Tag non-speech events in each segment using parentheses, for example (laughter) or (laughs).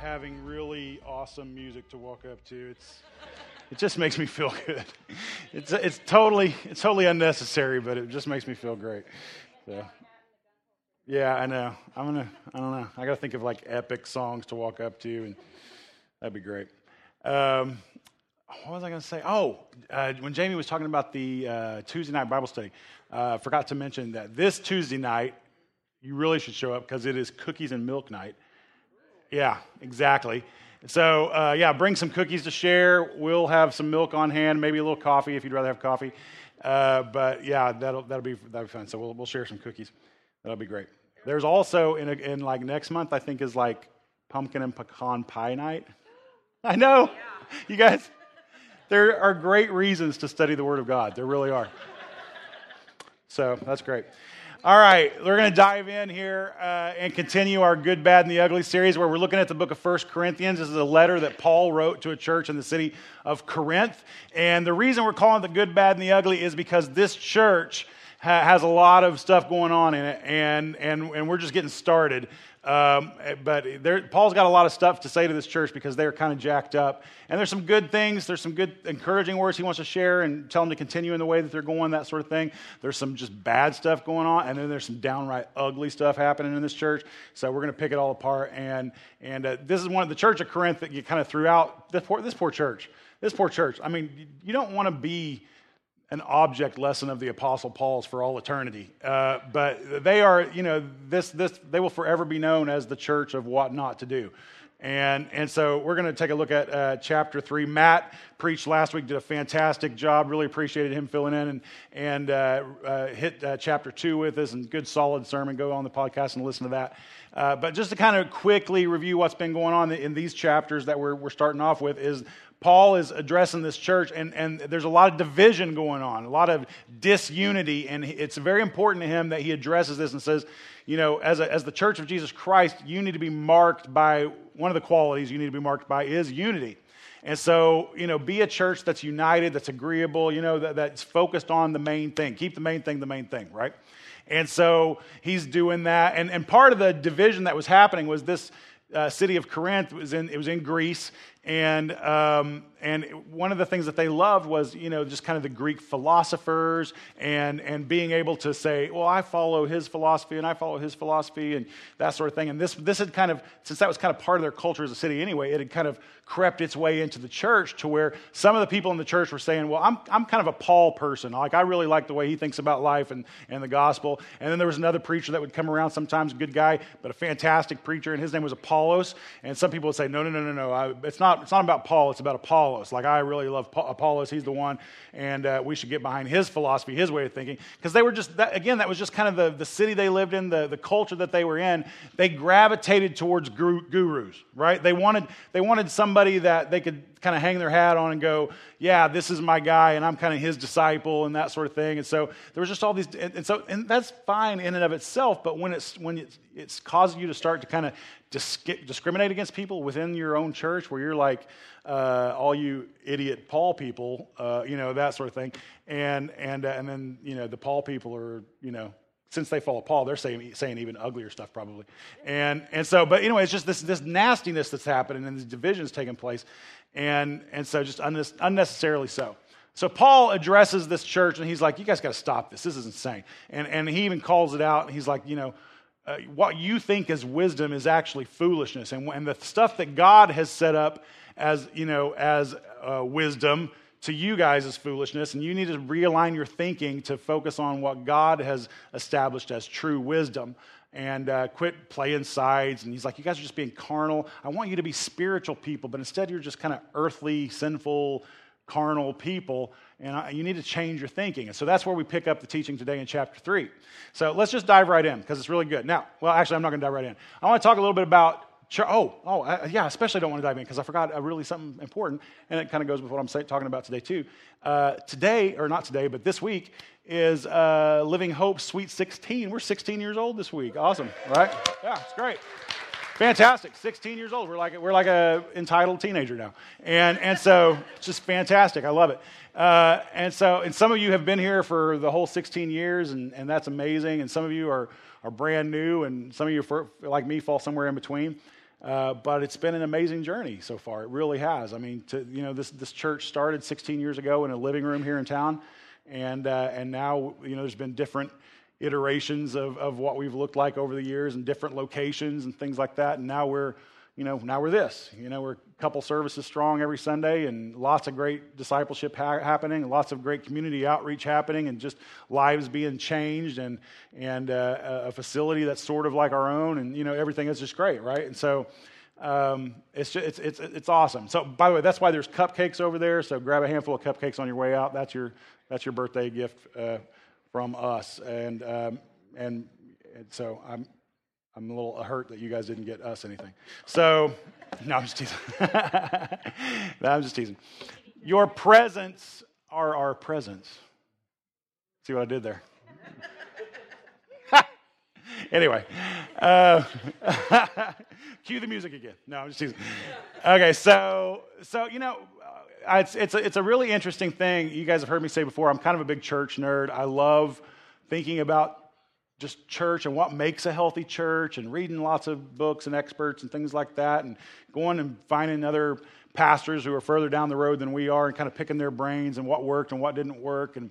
having really awesome music to walk up to. It's, it just makes me feel good. It's, it's, totally, it's totally unnecessary, but it just makes me feel great. So, yeah, I know. I'm gonna. I don't know. I gotta think of like epic songs to walk up to, and that'd be great. Um, what was I to say? Oh, uh, when Jamie was talking about the uh, Tuesday night Bible study, uh, forgot to mention that this Tuesday night, you really should show up because it is cookies and milk night. Yeah, exactly. So, uh, yeah, bring some cookies to share. We'll have some milk on hand, maybe a little coffee if you'd rather have coffee. Uh, but yeah, that'll, that'll, be, that'll be fun. So, we'll, we'll share some cookies. That'll be great. There's also, in, a, in like next month, I think is like pumpkin and pecan pie night. I know. You guys, there are great reasons to study the Word of God. There really are. So that's great. All right, we're going to dive in here uh, and continue our Good, Bad, and the Ugly series where we're looking at the book of First Corinthians. This is a letter that Paul wrote to a church in the city of Corinth. And the reason we're calling it the Good, Bad, and the Ugly is because this church ha- has a lot of stuff going on in it, and, and, and we're just getting started. Um, but there, Paul's got a lot of stuff to say to this church because they're kind of jacked up. And there's some good things. There's some good encouraging words he wants to share and tell them to continue in the way that they're going, that sort of thing. There's some just bad stuff going on. And then there's some downright ugly stuff happening in this church. So we're going to pick it all apart. And, and uh, this is one of the church of Corinth that you kind of threw out. This poor, this poor church. This poor church. I mean, you don't want to be an object lesson of the apostle paul's for all eternity. Uh, but they are you know this this they will forever be known as the church of what not to do. And and so we're going to take a look at uh, chapter three. Matt preached last week did a fantastic job. Really appreciated him filling in and and uh, uh hit uh, chapter two with us and good solid sermon. Go on the podcast and listen to that. Uh, but just to kind of quickly review what's been going on in these chapters that we're, we're starting off with is Paul is addressing this church, and, and there's a lot of division going on, a lot of disunity, and it's very important to him that he addresses this and says, you know, as, a, as the church of Jesus Christ, you need to be marked by one of the qualities you need to be marked by is unity. And so, you know, be a church that's united, that's agreeable, you know, that, that's focused on the main thing. Keep the main thing the main thing, right? And so he's doing that. And, and part of the division that was happening was this uh, city of Corinth was in, it was in Greece, and, um, and one of the things that they loved was, you know, just kind of the Greek philosophers and, and being able to say, well, I follow his philosophy and I follow his philosophy and that sort of thing. And this, this had kind of, since that was kind of part of their culture as a city anyway, it had kind of crept its way into the church to where some of the people in the church were saying, well, I'm, I'm kind of a Paul person. Like, I really like the way he thinks about life and, and the gospel. And then there was another preacher that would come around sometimes, a good guy, but a fantastic preacher, and his name was Apollos. And some people would say, no, no, no, no, no. I, it's not it's not about Paul, it's about Apollos. Like, I really love Apollos, he's the one, and uh, we should get behind his philosophy, his way of thinking. Because they were just, that, again, that was just kind of the, the city they lived in, the, the culture that they were in. They gravitated towards gurus, right? They wanted, they wanted somebody that they could kind of hang their hat on and go, yeah, this is my guy, and I'm kind of his disciple, and that sort of thing. And so there was just all these, and, and so, and that's fine in and of itself, but when it's, when it's, it's causing you to start to kind of discriminate against people within your own church where you're like uh, all you idiot paul people uh, you know that sort of thing and and uh, and then you know the paul people are you know since they follow paul they're saying, saying even uglier stuff probably and and so but anyway it's just this this nastiness that's happening and these divisions taking place and and so just unnecessarily so so Paul addresses this church and he's like, you guys got to stop this. This is insane. And, and he even calls it out. He's like, you know, uh, what you think is wisdom is actually foolishness. And, and the stuff that God has set up as, you know, as uh, wisdom to you guys is foolishness. And you need to realign your thinking to focus on what God has established as true wisdom and uh, quit playing sides. And he's like, You guys are just being carnal. I want you to be spiritual people, but instead you're just kind of earthly, sinful, carnal people, and I, you need to change your thinking. And so that's where we pick up the teaching today in chapter 3. So let's just dive right in because it's really good. Now, well, actually, I'm not going to dive right in. I want to talk a little bit about. Oh, oh, uh, yeah, especially don't want to dive in because I forgot uh, really something important, and it kind of goes with what I'm say, talking about today, too. Uh, today, or not today, but this week, is uh, Living Hope Sweet 16. We're 16 years old this week. Awesome, right? Yeah, it's great. Fantastic. 16 years old. We're like, we're like a entitled teenager now. And, and so it's just fantastic. I love it. Uh, and so, and some of you have been here for the whole 16 years, and, and that's amazing. And some of you are, are brand new, and some of you, for, like me, fall somewhere in between. Uh, but it's been an amazing journey so far. It really has. I mean, to, you know, this, this church started 16 years ago in a living room here in town. And, uh, and now, you know, there's been different iterations of, of what we've looked like over the years and different locations and things like that. And now we're, you know, now we're this. You know, we're a couple services strong every Sunday and lots of great discipleship ha- happening, lots of great community outreach happening, and just lives being changed and, and uh, a facility that's sort of like our own. And, you know, everything is just great, right? And so, um, it's, just, it's, it's, it's awesome. So, by the way, that's why there's cupcakes over there. So, grab a handful of cupcakes on your way out. That's your, that's your birthday gift uh, from us. And, um, and, and so, I'm, I'm a little hurt that you guys didn't get us anything. So, (laughs) no, I'm just teasing. (laughs) no, I'm just teasing. Your presents are our presents. See what I did there? (laughs) anyway, uh, cue the music again. No, I'm just teasing. Okay, so so you know, uh, it's it's a, it's a really interesting thing. You guys have heard me say before. I'm kind of a big church nerd. I love thinking about just church and what makes a healthy church and reading lots of books and experts and things like that and going and finding other pastors who are further down the road than we are and kind of picking their brains and what worked and what didn't work and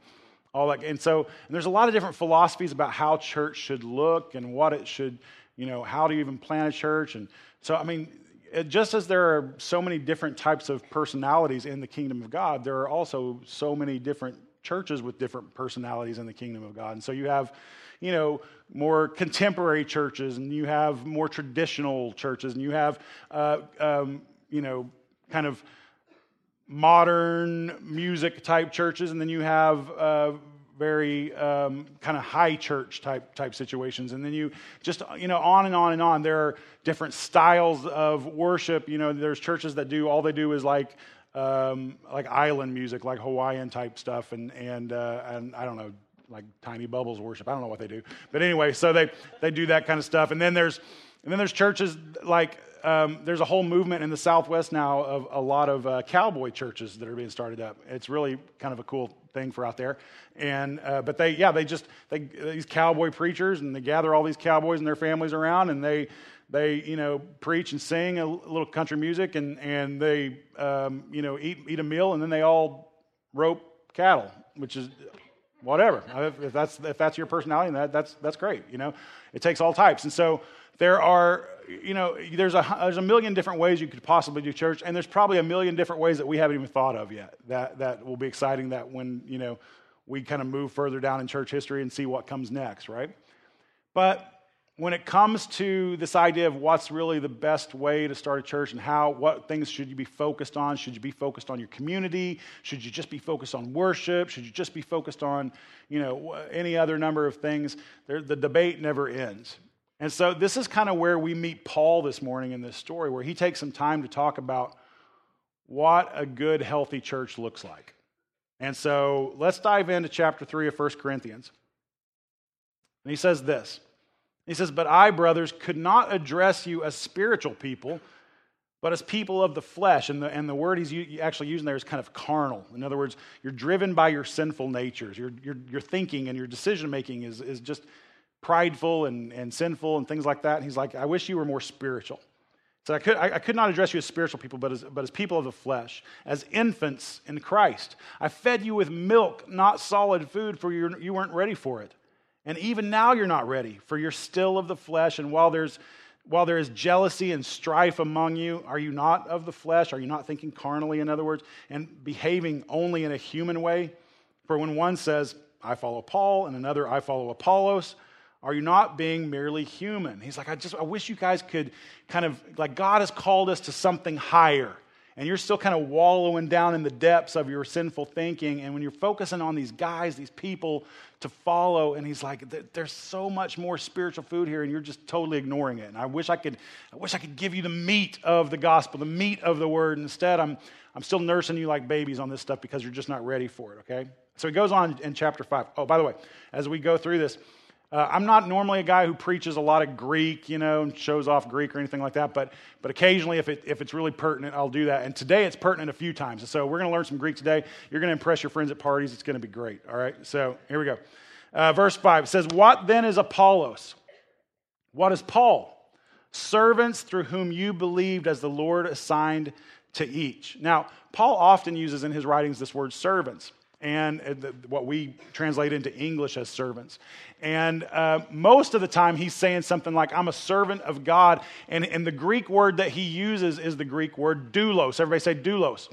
all that. And so and there's a lot of different philosophies about how church should look and what it should, you know, how to even plan a church. And so, I mean, it, just as there are so many different types of personalities in the kingdom of God, there are also so many different churches with different personalities in the kingdom of God. And so you have, you know, more contemporary churches, and you have more traditional churches, and you have, uh, um, you know, kind of modern music type churches, and then you have uh, very um, kind of high church type type situations, and then you just you know on and on and on. There are different styles of worship. You know, there's churches that do all they do is like um, like island music, like Hawaiian type stuff, and and uh, and I don't know like tiny bubbles worship. I don't know what they do, but anyway, so they they do that kind of stuff. And then there's and then there's churches like um, there's a whole movement in the Southwest now of a lot of uh, cowboy churches that are being started up. It's really kind of a cool thing for out there. And uh, but they yeah they just they these cowboy preachers and they gather all these cowboys and their families around and they they you know preach and sing a little country music and and they um, you know eat eat a meal and then they all rope cattle, which is whatever. If that's, if that's your personality, that, that's, that's great. You know, it takes all types. And so there are, you know, there's a, there's a million different ways you could possibly do church, and there's probably a million different ways that we haven't even thought of yet that, that will be exciting that when, you know, we kind of move further down in church history and see what comes next, right? But when it comes to this idea of what's really the best way to start a church and how what things should you be focused on? Should you be focused on your community? Should you just be focused on worship? Should you just be focused on you know any other number of things? There, the debate never ends. And so this is kind of where we meet paul this morning in this story where he takes some time to talk about what a good healthy church looks like. And so let's dive into chapter 3 of 1 corinthians. And he says this he says, But I, brothers, could not address you as spiritual people, but as people of the flesh. And the, and the word he's actually using there is kind of carnal. In other words, you're driven by your sinful natures. Your, your, your thinking and your decision making is, is just prideful and, and sinful and things like that. And he's like, I wish you were more spiritual. So I could, I, could not address you as spiritual people, but as, but as people of the flesh, as infants in Christ. I fed you with milk, not solid food, for you, you weren't ready for it. And even now you're not ready, for you're still of the flesh. And while there's while there is jealousy and strife among you, are you not of the flesh? Are you not thinking carnally, in other words, and behaving only in a human way? For when one says, I follow Paul, and another, I follow Apollos, are you not being merely human? He's like, I just, I wish you guys could kind of, like, God has called us to something higher and you're still kind of wallowing down in the depths of your sinful thinking. And when you're focusing on these guys, these people to follow, and he's like, there's so much more spiritual food here, and you're just totally ignoring it. And I wish I could, I wish I could give you the meat of the gospel, the meat of the word. Instead, I'm, I'm still nursing you like babies on this stuff because you're just not ready for it, okay? So he goes on in chapter 5. Oh, by the way, as we go through this, uh, I'm not normally a guy who preaches a lot of Greek, you know, and shows off Greek or anything like that, but, but occasionally, if, it, if it's really pertinent, I'll do that. And today it's pertinent a few times. So we're going to learn some Greek today. You're going to impress your friends at parties. It's going to be great. All right, so here we go. Uh, verse 5 says, What then is Apollos? What is Paul? servants through whom you believed as the Lord assigned to each. Now, Paul often uses in his writings this word servants and what we translate into English as servants. And uh, most of the time, he's saying something like, I'm a servant of God. And, and the Greek word that he uses is the Greek word doulos. Everybody say doulos.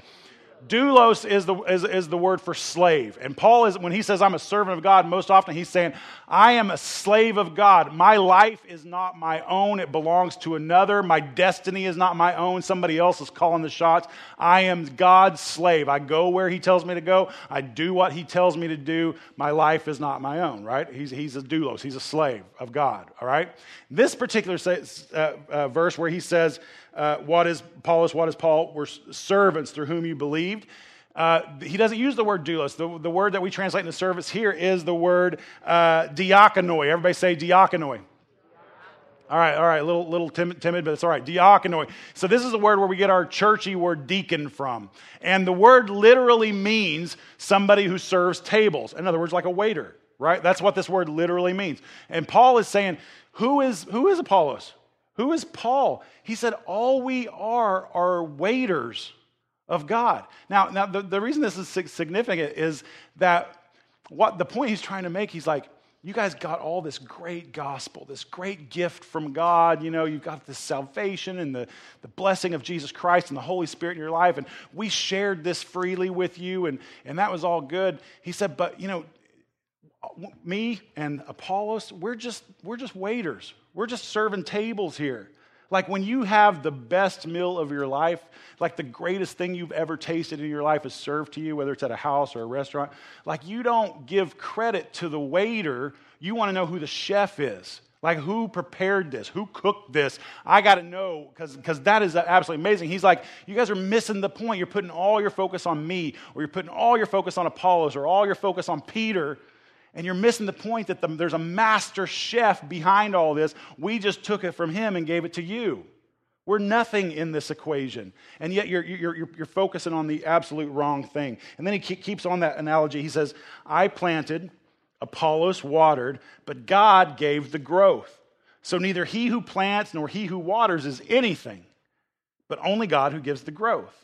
Doulos is the, is, is the word for slave. And Paul is, when he says, I'm a servant of God, most often he's saying, I am a slave of God. My life is not my own, it belongs to another. My destiny is not my own. Somebody else is calling the shots. I am God's slave. I go where he tells me to go, I do what he tells me to do. My life is not my own, right? He's, he's a doulos, he's a slave of God, all right? This particular uh, uh, verse where he says, uh, what is Apollos, what is Paul? We're servants through whom you believed. Uh, he doesn't use the word doulos. The, the word that we translate into service here is the word uh, diakonoi. Everybody say diakonoi. All right, all right, a little, little timid, timid, but it's all right. Diakonoi. So this is the word where we get our churchy word deacon from. And the word literally means somebody who serves tables. In other words, like a waiter, right? That's what this word literally means. And Paul is saying, who is, who is Apollos? Who is Paul? He said, All we are are waiters of God. Now, now the, the reason this is significant is that what the point he's trying to make, he's like, you guys got all this great gospel, this great gift from God. You know, you've got this salvation and the, the blessing of Jesus Christ and the Holy Spirit in your life. And we shared this freely with you, and, and that was all good. He said, but, you know, me and Apollos, we're just, we're just waiters. We're just serving tables here. Like when you have the best meal of your life, like the greatest thing you've ever tasted in your life is served to you, whether it's at a house or a restaurant, like you don't give credit to the waiter. You want to know who the chef is. Like, who prepared this? Who cooked this? I got to know because that is absolutely amazing. He's like, you guys are missing the point. You're putting all your focus on me, or you're putting all your focus on Apollos, or all your focus on Peter and you're missing the point that the, there's a master chef behind all this. We just took it from him and gave it to you. We're nothing in this equation. And yet you're, you're, you're, you're focusing on the absolute wrong thing. And then he keeps on that analogy. He says, I planted, Apollos watered, but God gave the growth. So neither he who plants nor he who waters is anything, but only God who gives the growth.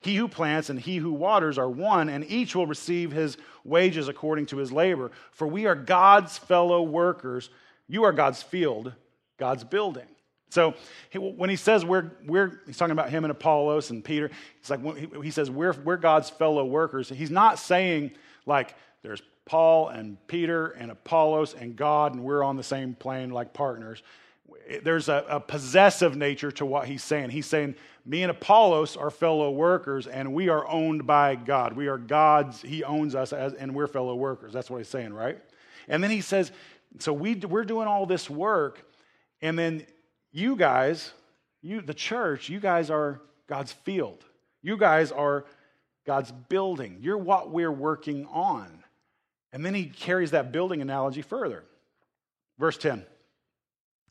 He who plants and he who waters are one, and each will receive his wages according to his labor. For we are God's fellow workers. You are God's field, God's building. So when he says we're, we're he's talking about him and Apollos and Peter. It's like he says we're, we're God's fellow workers. He's not saying like there's Paul and Peter and Apollos and God, and we're on the same plane like partners. There's a, a possessive nature to what he's saying. He's saying me and Apollos are fellow workers, and we are owned by God. We are God's, He owns us, as, and we're fellow workers. That's what He's saying, right? And then He says, so we, we're doing all this work, and then you guys, you, the church, you guys are God's field. You guys are God's building. You're what we're working on. And then He carries that building analogy further. Verse 10.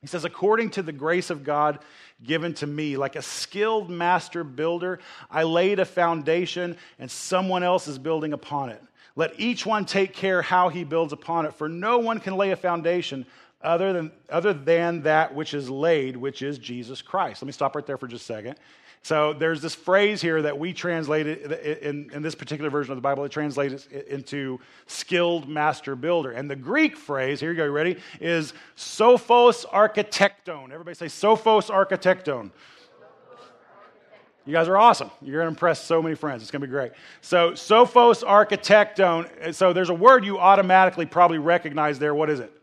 He says, according to the grace of God given to me, like a skilled master builder, I laid a foundation and someone else is building upon it. Let each one take care how he builds upon it, for no one can lay a foundation other than, other than that which is laid, which is Jesus Christ. Let me stop right there for just a second. So there's this phrase here that we translated in, in this particular version of the Bible, it translates into skilled master builder. And the Greek phrase, here you go, you ready, is sophos architecton. Everybody say sophos architecton. You guys are awesome. You're going to impress so many friends. It's going to be great. So, sophos architecton. So, there's a word you automatically probably recognize there. What is it?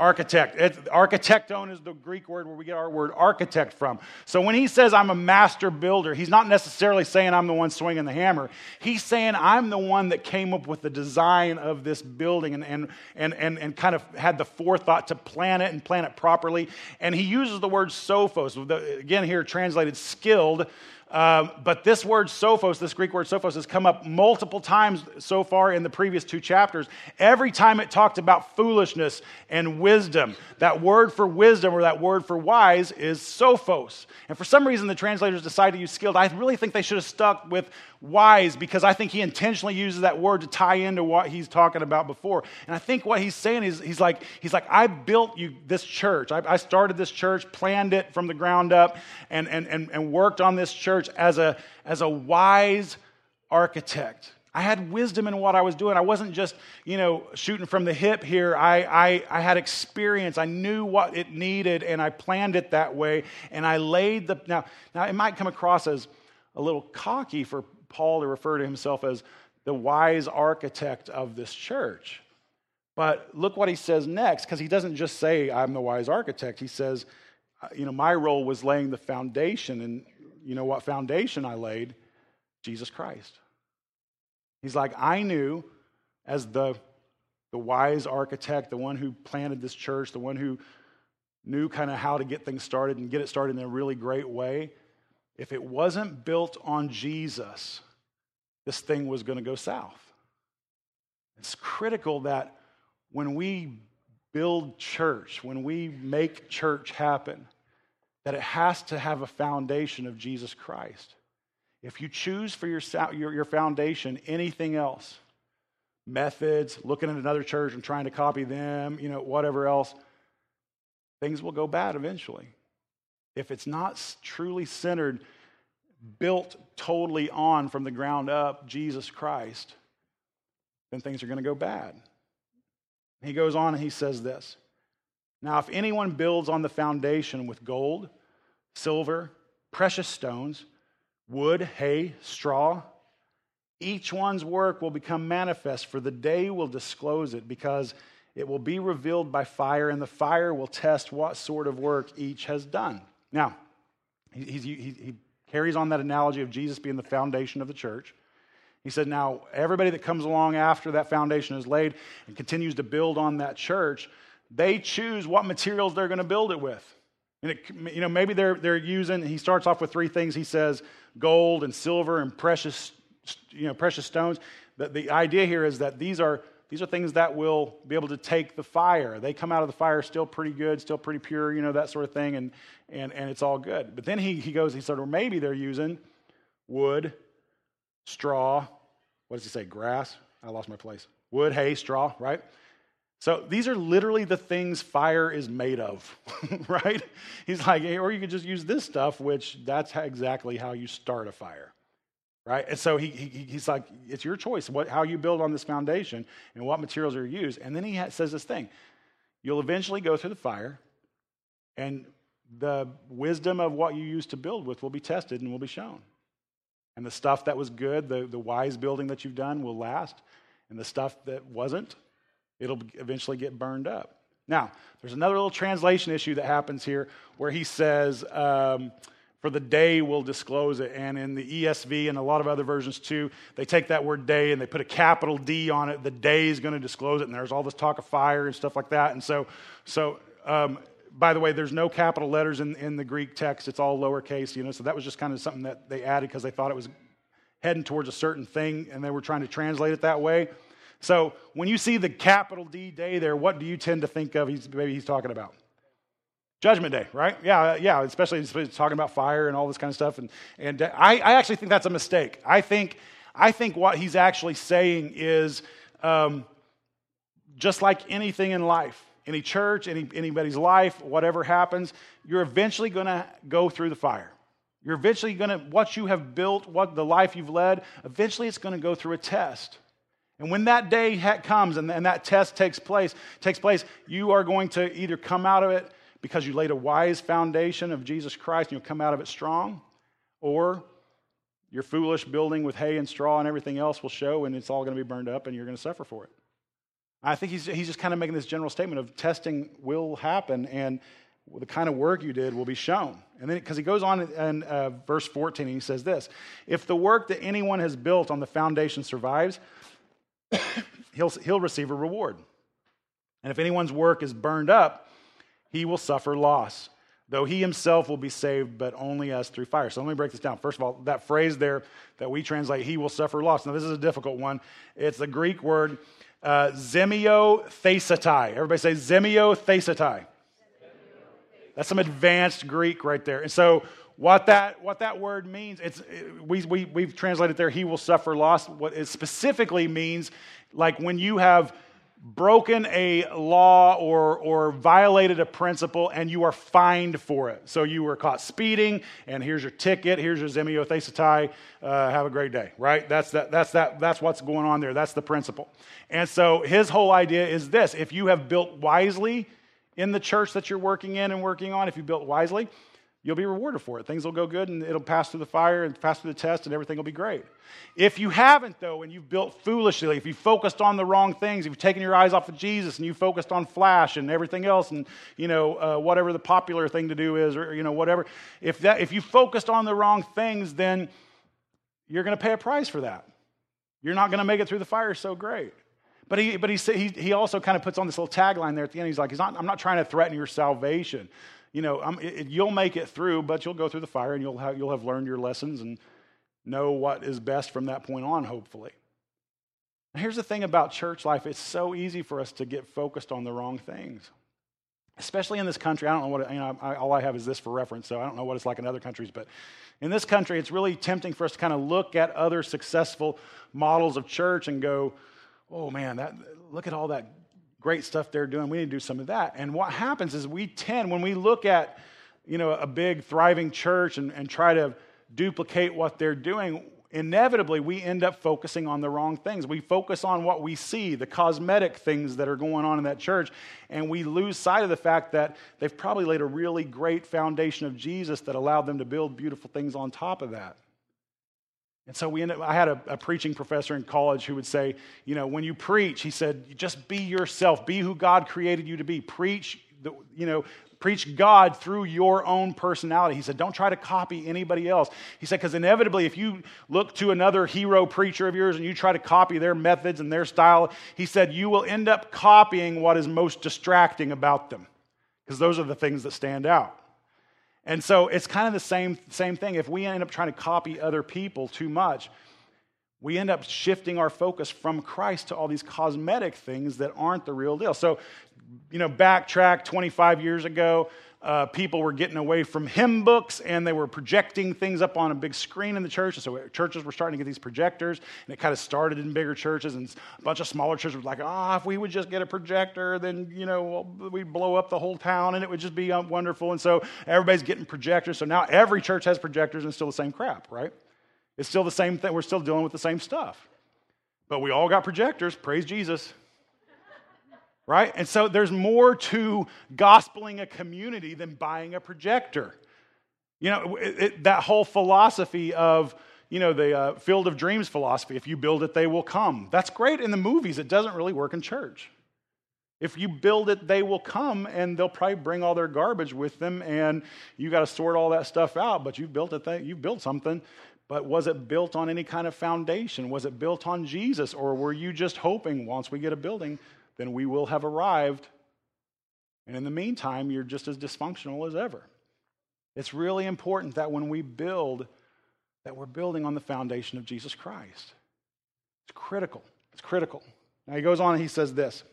Architect. It, architecton is the Greek word where we get our word architect from. So when he says I'm a master builder, he's not necessarily saying I'm the one swinging the hammer. He's saying I'm the one that came up with the design of this building and, and, and, and, and kind of had the forethought to plan it and plan it properly. And he uses the word sophos, again here translated skilled. Um, but this word sophos, this Greek word sophos, has come up multiple times so far in the previous two chapters. Every time it talked about foolishness and wisdom, that word for wisdom or that word for wise is sophos. And for some reason, the translators decided to use skilled. I really think they should have stuck with wise because I think he intentionally uses that word to tie into what he's talking about before. And I think what he's saying is he's like, he's like I built you this church. I, I started this church, planned it from the ground up, and, and, and, and worked on this church as a, as a wise architect. I had wisdom in what I was doing. I wasn't just, you know, shooting from the hip here. I, I, I had experience. I knew what it needed, and I planned it that way. And I laid the. Now, now it might come across as a little cocky for Paul to refer to himself as the wise architect of this church. But look what he says next, because he doesn't just say, I'm the wise architect. He says, uh, you know, my role was laying the foundation. And you know what foundation I laid? Jesus Christ. He's like, I knew as the, the wise architect, the one who planted this church, the one who knew kind of how to get things started and get it started in a really great way. If it wasn't built on Jesus, this thing was going to go south. It's critical that when we build church, when we make church happen, that it has to have a foundation of Jesus Christ. If you choose for your, your, your foundation anything else, methods, looking at another church and trying to copy them, you know, whatever else, things will go bad eventually. If it's not truly centered, built totally on from the ground up Jesus Christ, then things are going to go bad. He goes on and he says this Now, if anyone builds on the foundation with gold, silver, precious stones, wood, hay, straw, each one's work will become manifest, for the day will disclose it, because it will be revealed by fire, and the fire will test what sort of work each has done. Now, he, he, he carries on that analogy of Jesus being the foundation of the church. He said, Now, everybody that comes along after that foundation is laid and continues to build on that church, they choose what materials they're going to build it with. And it, you know, maybe they're, they're using, he starts off with three things. He says gold and silver and precious, you know, precious stones. The, the idea here is that these are, these are things that will be able to take the fire. They come out of the fire still pretty good, still pretty pure, you know, that sort of thing, and, and, and it's all good. But then he, he goes, he said, well, maybe they're using wood, straw, what does he say, grass? I lost my place. Wood, hay, straw, right? So these are literally the things fire is made of, (laughs) right? He's like, or you could just use this stuff, which that's exactly how you start a fire, right? And so he, he he's like, it's your choice what, how you build on this foundation and what materials are used. And then he ha- says this thing you'll eventually go through the fire, and the wisdom of what you used to build with will be tested and will be shown. And the stuff that was good, the, the wise building that you've done, will last. And the stuff that wasn't, it'll eventually get burned up. Now, there's another little translation issue that happens here where he says, um, for the day will disclose it. And in the ESV and a lot of other versions too, they take that word day and they put a capital D on it. The day is going to disclose it. And there's all this talk of fire and stuff like that. And so, so um, by the way, there's no capital letters in, in the Greek text. It's all lowercase, you know. So that was just kind of something that they added because they thought it was heading towards a certain thing and they were trying to translate it that way. So when you see the capital D day there, what do you tend to think of? He's, maybe he's talking about Judgment Day, right? Yeah, yeah. Especially talking about fire and all this kind of stuff. And and I, I actually think that's a mistake. I think I think what he's actually saying is um, just like anything in life, any church, any, anybody's life, whatever happens, you're eventually going to go through the fire. You're eventually going to, what you have built, what the life you've led, eventually it's going to go through a test. And when that day comes and, and that test takes place, takes place, you are going to either come out of it because you laid a wise foundation of Jesus Christ and you'll come out of it strong, or your foolish building with hay and straw and everything else will show and it's all going to be burned up and you're going to suffer for it. I think he's, he's just kind of making this general statement of testing will happen and the kind of work you did will be shown. And then, because he goes on in uh, verse 14, and he says this If the work that anyone has built on the foundation survives, (coughs) he'll, he'll receive a reward. And if anyone's work is burned up, he will suffer loss. though he himself will be saved, but only as through fire. So let me break this down. First of all, that phrase there that we translate, he will suffer loss. Now, this is a difficult one. It's the Greek word uh, zemiothesatai. Everybody say zemio thesatai. That's some advanced Greek right there. And so, what that, what that word means, it's, we, we, we've translated there, he will suffer loss. What it specifically means, like when you have broken a law or, or violated a principle and you are fined for it. So you were caught speeding and here's your ticket, here's your zemio uh, have a great day, right? That's, that, that's, that, that's what's going on there. That's the principle. And so his whole idea is this if you have built wisely in the church that you're working in and working on, if you built wisely, you'll be rewarded for it. Things will go good and it'll pass through the fire and pass through the test and everything will be great. If you haven't, though, and you've built foolishly, if you focused on the wrong things, if you've taken your eyes off of Jesus and you focused on flash and everything else and, you know, uh, whatever the popular thing to do is or, you know, whatever, if, that, if you focused on the wrong things, then you're going to pay a price for that. You're not going to make it through the fire so great. But he, but he, he, he also kind of puts on this little tagline there at the end. He's like, he's not, I'm not trying to threaten your salvation you know, it, you'll make it through, but you'll go through the fire and you'll have, you'll have learned your lessons and know what is best from that point on, hopefully. Here's the thing about church life it's so easy for us to get focused on the wrong things. Especially in this country, I don't know what, you know, I, all I have is this for reference, so I don't know what it's like in other countries, but in this country, it's really tempting for us to kind of look at other successful models of church and go, oh man, that, look at all that great stuff they're doing. We need to do some of that. And what happens is we tend, when we look at, you know, a big thriving church and, and try to duplicate what they're doing, inevitably we end up focusing on the wrong things. We focus on what we see, the cosmetic things that are going on in that church, and we lose sight of the fact that they've probably laid a really great foundation of Jesus that allowed them to build beautiful things on top of that. And so we ended I had a, a, preaching professor in college who would say, you know, when you preach, he said, just be yourself, be who God created you to be. Preach, the, you know, preach God through your own personality. He said, don't try to copy anybody else. He said, because inevitably, if you look to another hero preacher of yours and you try to copy their methods and their style, he said, you will end up copying what is most distracting about them, because those are the things that stand out. And so it's kind of the same, same thing. If we end up trying to copy other people too much, we end up shifting our focus from Christ to all these cosmetic things that aren't the real deal. So, you know, backtrack 25 years ago, uh, people were getting away from hymn books and they were projecting things up on a big screen in the church. And so churches were starting to get these projectors, and it kind of started in bigger churches, and a bunch of smaller churches were like, ah, oh, if we would just get a projector, then, you know, we'd blow up the whole town and it would just be um, wonderful. And so everybody's getting projectors. So now every church has projectors and it's still the same crap, right? It's still the same thing. We're still dealing with the same stuff. But we all got projectors. Praise Jesus right? And so there's more to gospeling a community than buying a projector. You know, it, it, that whole philosophy of, you know, the uh, field of dreams philosophy if you build it, they will come. That's great in the movies. It doesn't really work in church. If you build it, they will come and they'll probably bring all their garbage with them and you got to sort all that stuff out, but you've built it, you've built something. But was it built on any kind of foundation? Was it built on Jesus? Or were you just hoping once we get a building then we will have arrived. And in the meantime, you're just as dysfunctional as ever. It's really important that when we build, that we're building on the foundation of Jesus Christ. It's critical. It's critical. Now he goes on and he says this.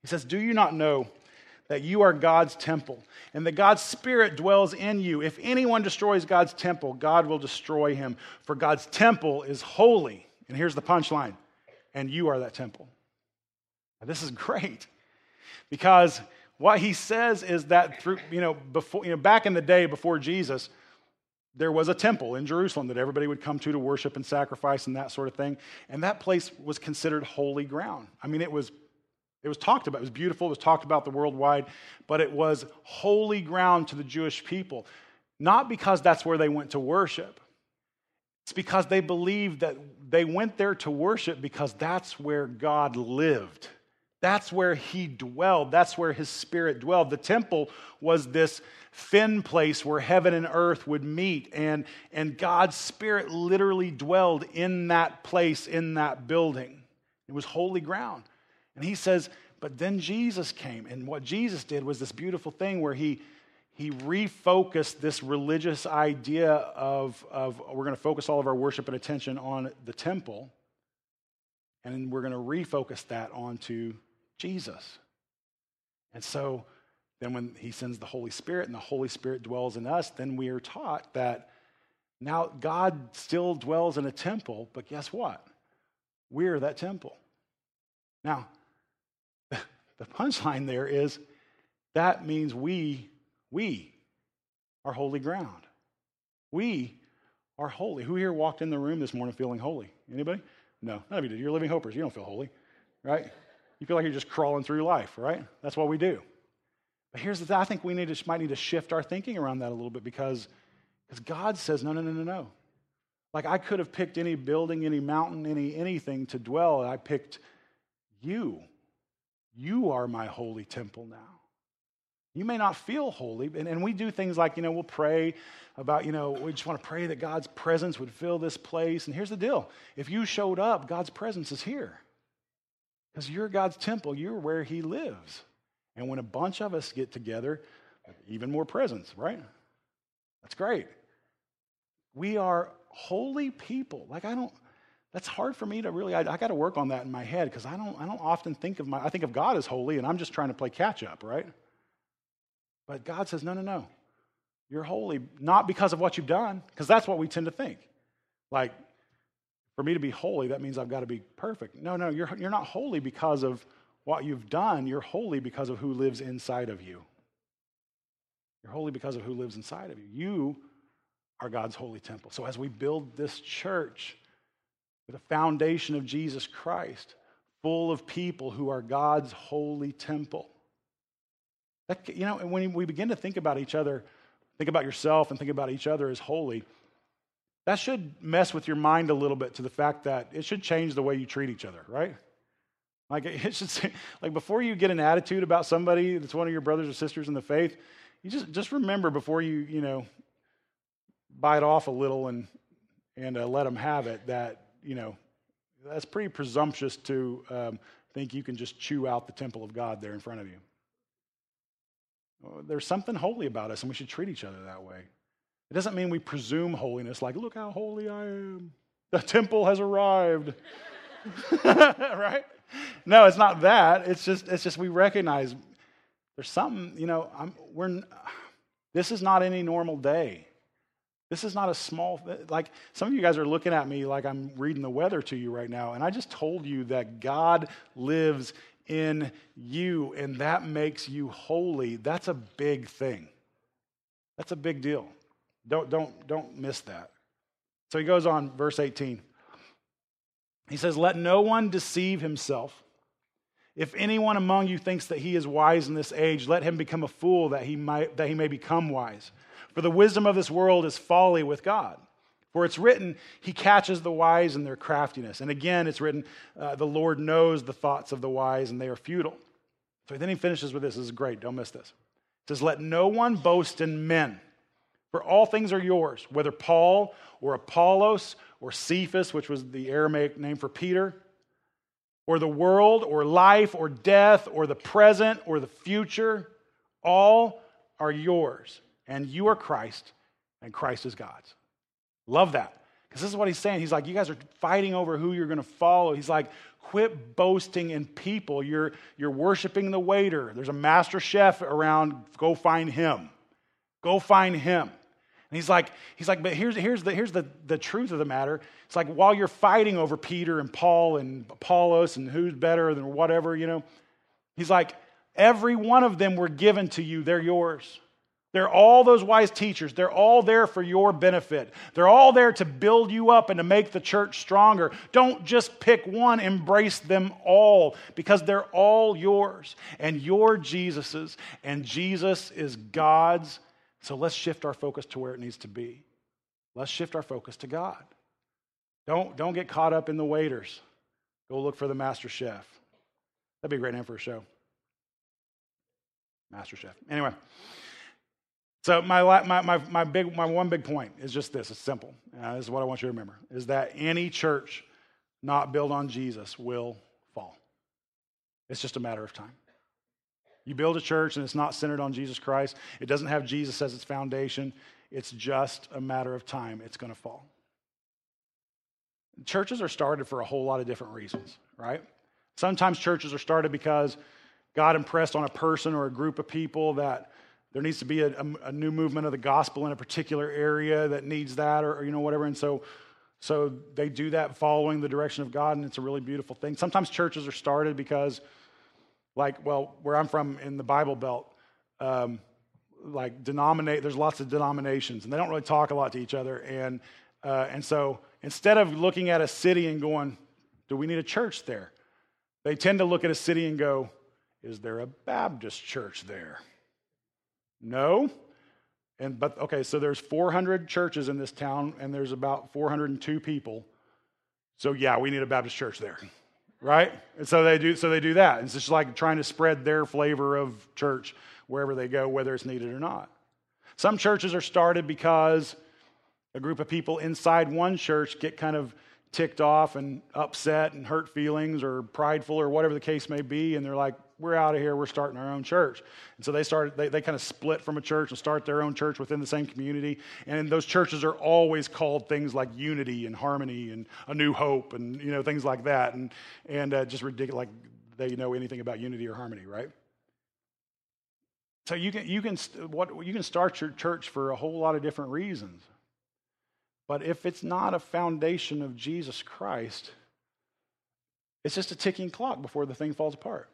He says, Do you not know that you are God's temple and that God's Spirit dwells in you? If anyone destroys God's temple, God will destroy him. For God's temple is holy. And here's the punchline and you are that temple. This is great because what he says is that through, you know, before, you know, back in the day before Jesus, there was a temple in Jerusalem that everybody would come to to worship and sacrifice and that sort of thing. And that place was considered holy ground. I mean, it was, it was talked about, it was beautiful, it was talked about the worldwide, but it was holy ground to the Jewish people. Not because that's where they went to worship, it's because they believed that they went there to worship because that's where God lived. That's where he dwelled. That's where his spirit dwelled. The temple was this thin place where heaven and earth would meet, and, and God's spirit literally dwelled in that place, in that building. It was holy ground. And he says, but then Jesus came, and what Jesus did was this beautiful thing where he, he refocused this religious idea of, of we're going to focus all of our worship and attention on the temple, and we're going to refocus that onto Jesus. And so then when he sends the Holy Spirit and the Holy Spirit dwells in us, then we are taught that now God still dwells in a temple, but guess what? We're that temple. Now, (laughs) the punchline there is that means we, we are holy ground. We are holy. Who here walked in the room this morning feeling holy? Anybody? No, none of you did. You're living hopers. You don't feel holy, right? You feel like you're just crawling through life, right? That's what we do. But here's the thing I think we need to, might need to shift our thinking around that a little bit because, because God says, no, no, no, no, no. Like I could have picked any building, any mountain, any anything to dwell. I picked you. You are my holy temple now. You may not feel holy, and, and we do things like, you know, we'll pray about, you know, we just want to pray that God's presence would fill this place. And here's the deal if you showed up, God's presence is here. Because you're God's temple, you're where He lives. And when a bunch of us get together, even more presence, right? That's great. We are holy people. Like, I don't, that's hard for me to really, I, I got to work on that in my head because I don't, I don't often think of my, I think of God as holy and I'm just trying to play catch up, right? But God says, no, no, no. You're holy, not because of what you've done, because that's what we tend to think. Like, for me to be holy, that means I've got to be perfect. No, no, you're, you're not holy because of what you've done. You're holy because of who lives inside of you. You're holy because of who lives inside of you. You are God's holy temple. So as we build this church with a foundation of Jesus Christ, full of people who are God's holy temple, that, you know, and when we begin to think about each other, think about yourself and think about each other as holy, that should mess with your mind a little bit to the fact that it should change the way you treat each other, right? Like (laughs) it should say, like before you get an attitude about somebody that's one of your brothers or sisters in the faith, you just just remember before you you know bite off a little and and uh, let them have it that you know that's pretty presumptuous to um, think you can just chew out the temple of God there in front of you. There's something holy about us, and we should treat each other that way. It doesn't mean we presume holiness, like, look how holy I am. The temple has arrived. (laughs) right? No, it's not that. It's just, it's just we recognize there's something, you know, I'm, we're, this is not any normal day. This is not a small, like some of you guys are looking at me like I'm reading the weather to you right now. And I just told you that God lives in you, and that makes you holy. That's a big thing. That's a big deal. Don't, don't, don't miss that. So he goes on, verse 18. He says, Let no one deceive himself. If anyone among you thinks that he is wise in this age, let him become a fool that he, might, that he may become wise. For the wisdom of this world is folly with God. For it's written, He catches the wise in their craftiness. And again, it's written, uh, The Lord knows the thoughts of the wise, and they are futile. So then he finishes with this. This is great. Don't miss this. It says, Let no one boast in men, for all things are yours, whether Paul or Apollos or Cephas, which was the Aramaic name for Peter, or the world or life or death or the present or the future. All are yours, and you are Christ, and Christ is God's. Love that. Because this is what he's saying. He's like, you guys are fighting over who you're going to follow. He's like, quit boasting in people. You're, you're worshiping the waiter. There's a master chef around. Go find him. Go find him. And he's like, he's like, but here's, here's, the, here's the, the truth of the matter. It's like while you're fighting over Peter and Paul and Apollos and who's better than whatever, you know, he's like, every one of them were given to you. They're yours. They're all those wise teachers. They're all there for your benefit. They're all there to build you up and to make the church stronger. Don't just pick one, embrace them all because they're all yours. And you're Jesus's, and Jesus is God's. So let's shift our focus to where it needs to be. Let's shift our focus to God. Don't, don't get caught up in the waiters. Go look for the master chef. That'd be a great name for a show. Master chef. Anyway. So my, my, my, my, big, my one big point is just this. It's simple. Uh, this is what I want you to remember, is that any church not built on Jesus will fall. It's just a matter of time. You build a church and it's not centered on Jesus Christ, it doesn't have Jesus as its foundation, it's just a matter of time. It's going to fall. Churches are started for a whole lot of different reasons, right? Sometimes churches are started because God impressed on a person or a group of people that there needs to be a, a, new movement of the gospel in a particular area that needs that or, or, you know whatever and so so they do that following the direction of god and it's a really beautiful thing sometimes churches are started because like well where i'm from in the bible belt um, like denominate there's lots of denominations and they don't really talk a lot to each other and uh, and so instead of looking at a city and going do we need a church there they tend to look at a city and go is there a baptist church there no. And but okay, so there's 400 churches in this town and there's about 402 people. So yeah, we need a Baptist church there. Right? And so they do so they do that. It's just like trying to spread their flavor of church wherever they go whether it's needed or not. Some churches are started because a group of people inside one church get kind of ticked off and upset and hurt feelings or prideful or whatever the case may be and they're like we're out of here, we're starting our own church. And so they started, they, they kind of split from a church and start their own church within the same community. And those churches are always called things like unity and harmony and a new hope and, you know, things like that. And, and uh, just ridiculous, like they know anything about unity or harmony, right? So you can, you can, what, you can start your church for a whole lot of different reasons. But if it's not a foundation of Jesus Christ, it's just a ticking clock before the thing falls apart.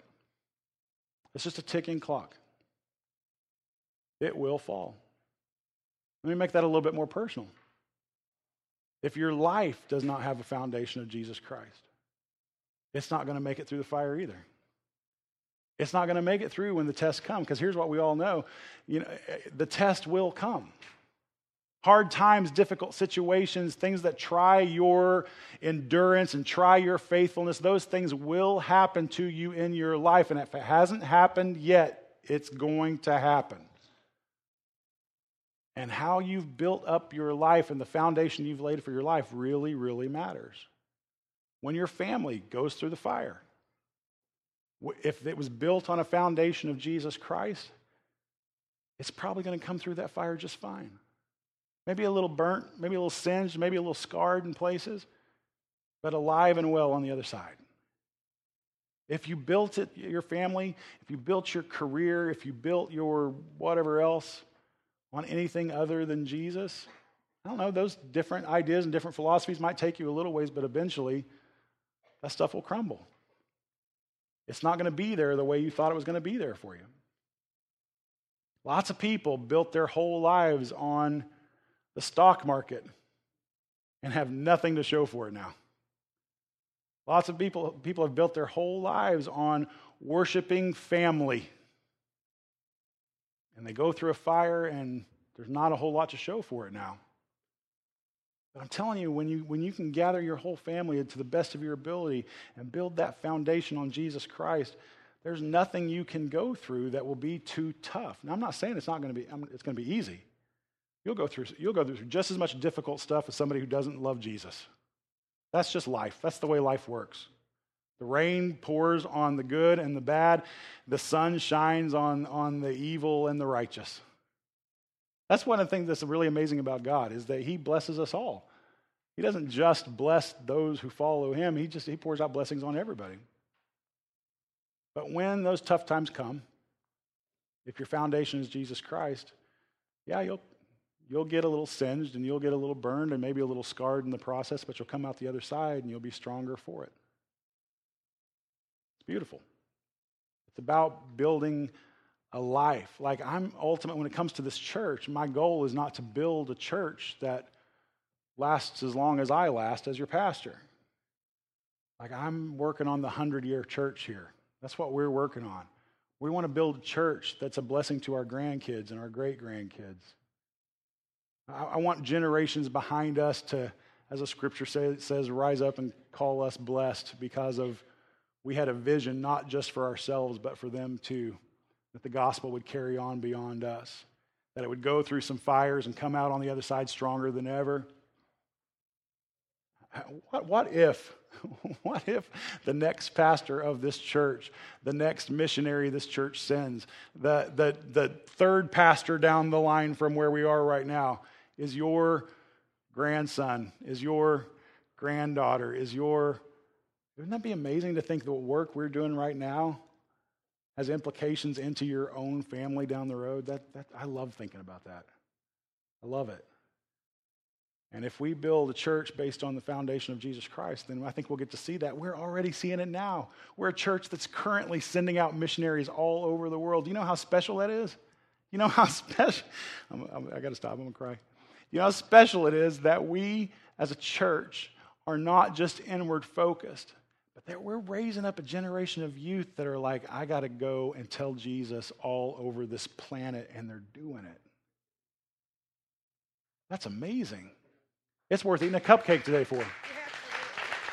It's just a ticking clock. It will fall. Let me make that a little bit more personal. If your life does not have a foundation of Jesus Christ, it's not going to make it through the fire either. It's not going to make it through when the tests come because here's what we all know, you know, eh, eh, the test will come hard times, difficult situations, things that try your endurance and try your faithfulness, those things will happen to you in your life. And if it hasn't happened yet, it's going to happen. And how you've built up your life and the foundation you've laid for your life really, really matters. When your family goes through the fire, if it was built on a foundation of Jesus Christ, it's probably going to come through that fire just fine. Maybe a little burnt, maybe a little singed, maybe a little scarred in places, but alive and well on the other side. If you built it, your family, if you built your career, if you built your whatever else on anything other than Jesus, I don't know, those different ideas and different philosophies might take you a little ways, but eventually that stuff will crumble. It's not going to be there the way you thought it was going to be there for you. Lots of people built their whole lives on the stock market and have nothing to show for it now. Lots of people, people have built their whole lives on worshiping family. And they go through a fire and there's not a whole lot to show for it now. But I'm telling you, when you, when you can gather your whole family to the best of your ability and build that foundation on Jesus Christ, there's nothing you can go through that will be too tough. Now, I'm not saying it's not going to be, it's going to be easy. You'll go through, you'll go through just as much difficult stuff as somebody who doesn't love Jesus. That's just life. That's the way life works. The rain pours on the good and the bad. The sun shines on, on the evil and the righteous. That's one of the things that's really amazing about God is that He blesses us all. He doesn't just bless those who follow Him, He just He pours out blessings on everybody. But when those tough times come, if your foundation is Jesus Christ, yeah, you'll You'll get a little singed and you'll get a little burned and maybe a little scarred in the process, but you'll come out the other side and you'll be stronger for it. It's beautiful. It's about building a life. Like I'm ultimate when it comes to this church, my goal is not to build a church that lasts as long as I last as your pastor. Like I'm working on the 100-year church here. That's what we're working on. We want to build a church that's a blessing to our grandkids and our great grandkids. I, want generations behind us to, as the scripture say, says, rise up and call us blessed because of we had a vision not just for ourselves, but for them too, that the gospel would carry on beyond us, that it would go through some fires and come out on the other side stronger than ever. What, what if (laughs) what if the next pastor of this church, the next missionary this church sends, the, the, the third pastor down the line from where we are right now is your grandson, is your granddaughter, is your. Wouldn't that be amazing to think the work we're doing right now has implications into your own family down the road? That, that, I love thinking about that. I love it. And if we build a church based on the foundation of Jesus Christ, then I think we'll get to see that. We're already seeing it now. We're a church that's currently sending out missionaries all over the world. Do you know how special that is? You know how (laughs) special? I'm, I'm, i got to stop. I'm going to cry. You know how special it is that we as a church are not just inward focused, but that we're raising up a generation of youth that are like, I got to go and tell Jesus all over this planet, and they're doing it. That's amazing. It's worth eating a cupcake today for.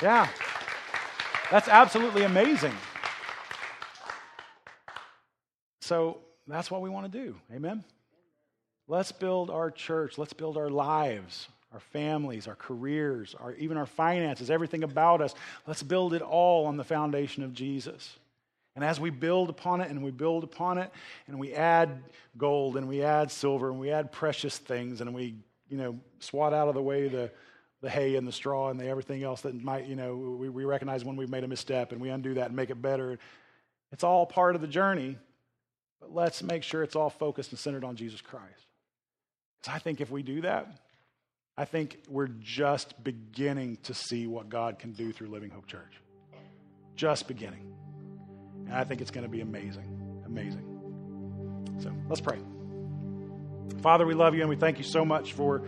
Yeah. That's absolutely amazing. So that's what we want to do. Amen? Let's build our church. Let's build our lives, our families, our careers, our, even our finances, everything about us. Let's build it all on the foundation of Jesus. And as we build upon it and we build upon it and we add gold and we add silver and we add precious things and we you know, swat out of the way the, the hay and the straw and the everything else that might, you know, we, we recognize when we've made a misstep and we undo that and make it better. It's all part of the journey, but let's make sure it's all focused and centered on Jesus Christ. Because I think if we do that, I think we're just beginning to see what God can do through Living Hope Church. Just beginning. And I think it's going to be amazing. Amazing. So let's pray. Father, we love you and we thank you so much for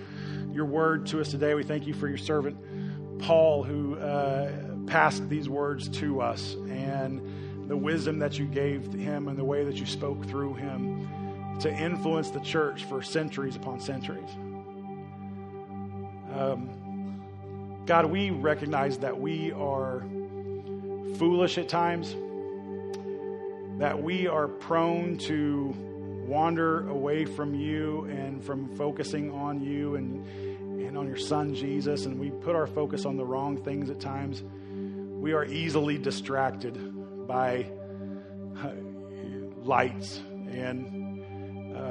your word to us today. We thank you for your servant, Paul, who uh, passed these words to us and the wisdom that you gave him and the way that you spoke through him to influence the church for centuries upon centuries. Um, God, we recognize that we are foolish at times, that we are prone to wander away from you and from focusing on you and, and on your son Jesus, and we put our focus on the wrong things at times, we are easily distracted by uh, lights and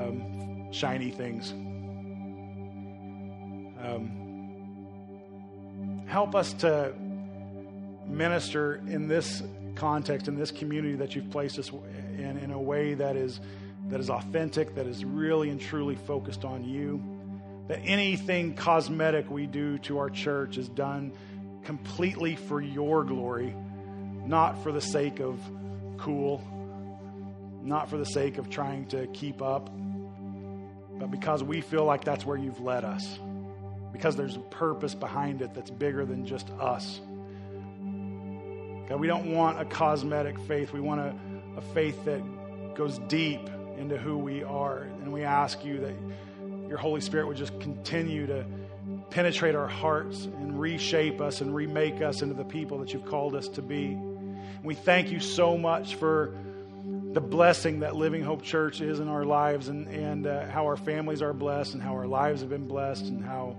um, shiny things. Um, help us to minister in this context, in this community that you've placed us in, in a way that is that is authentic, that is really and truly focused on you. That anything cosmetic we do to our church is done completely for your glory, not for the sake of cool, not for the sake of trying to keep up, but because we feel like that's where you've led us. Because there's a purpose behind it that's bigger than just us. God, we don't want a cosmetic faith. We want a, a faith that goes deep into who we are. And we ask you that your Holy Spirit would just continue to penetrate our hearts and reshape us and remake us into the people that you've called us to be. We thank you so much for the blessing that Living Hope Church is in our lives and, and uh, how our families are blessed and how our lives have been blessed and how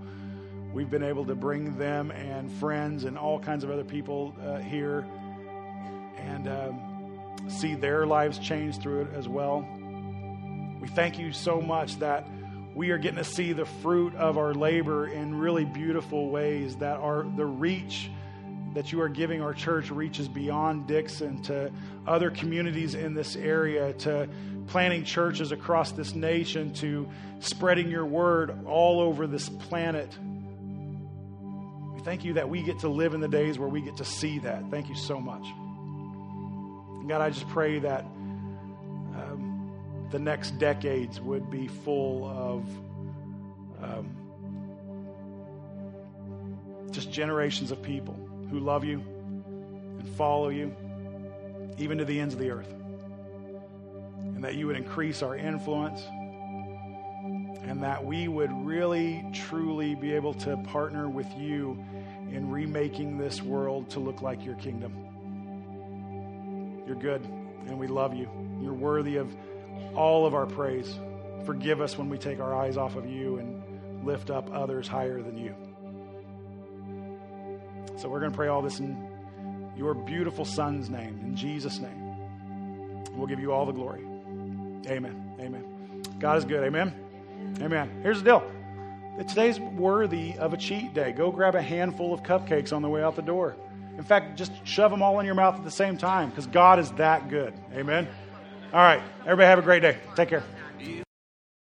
we've been able to bring them and friends and all kinds of other people uh, here and um, see their lives change through it as well. We thank you so much that we are getting to see the fruit of our labor in really beautiful ways, that are the reach that you are giving our church reaches beyond Dixon to other communities in this area, to planting churches across this nation, to spreading your word all over this planet. We thank you that we get to live in the days where we get to see that. Thank you so much. God, I just pray that the next decades would be full of um, just generations of people who love you and follow you, even to the ends of the earth. And that you would increase our influence, and that we would really, truly be able to partner with you in remaking this world to look like your kingdom. You're good, and we love you. You're worthy of all of our praise. Forgive us when we take our eyes off of you and lift up others higher than you. So we're going to pray all this in your beautiful Son's name, in Jesus' name. We'll give you all the glory. Amen. Amen. God is good. Amen. Amen. Here's the deal. Today's worthy of a cheat day. Go grab a handful of cupcakes on the way out the door. In fact, just shove them all in your mouth at the same time because God is that good. Amen. All right. Everybody have a great day. Take care.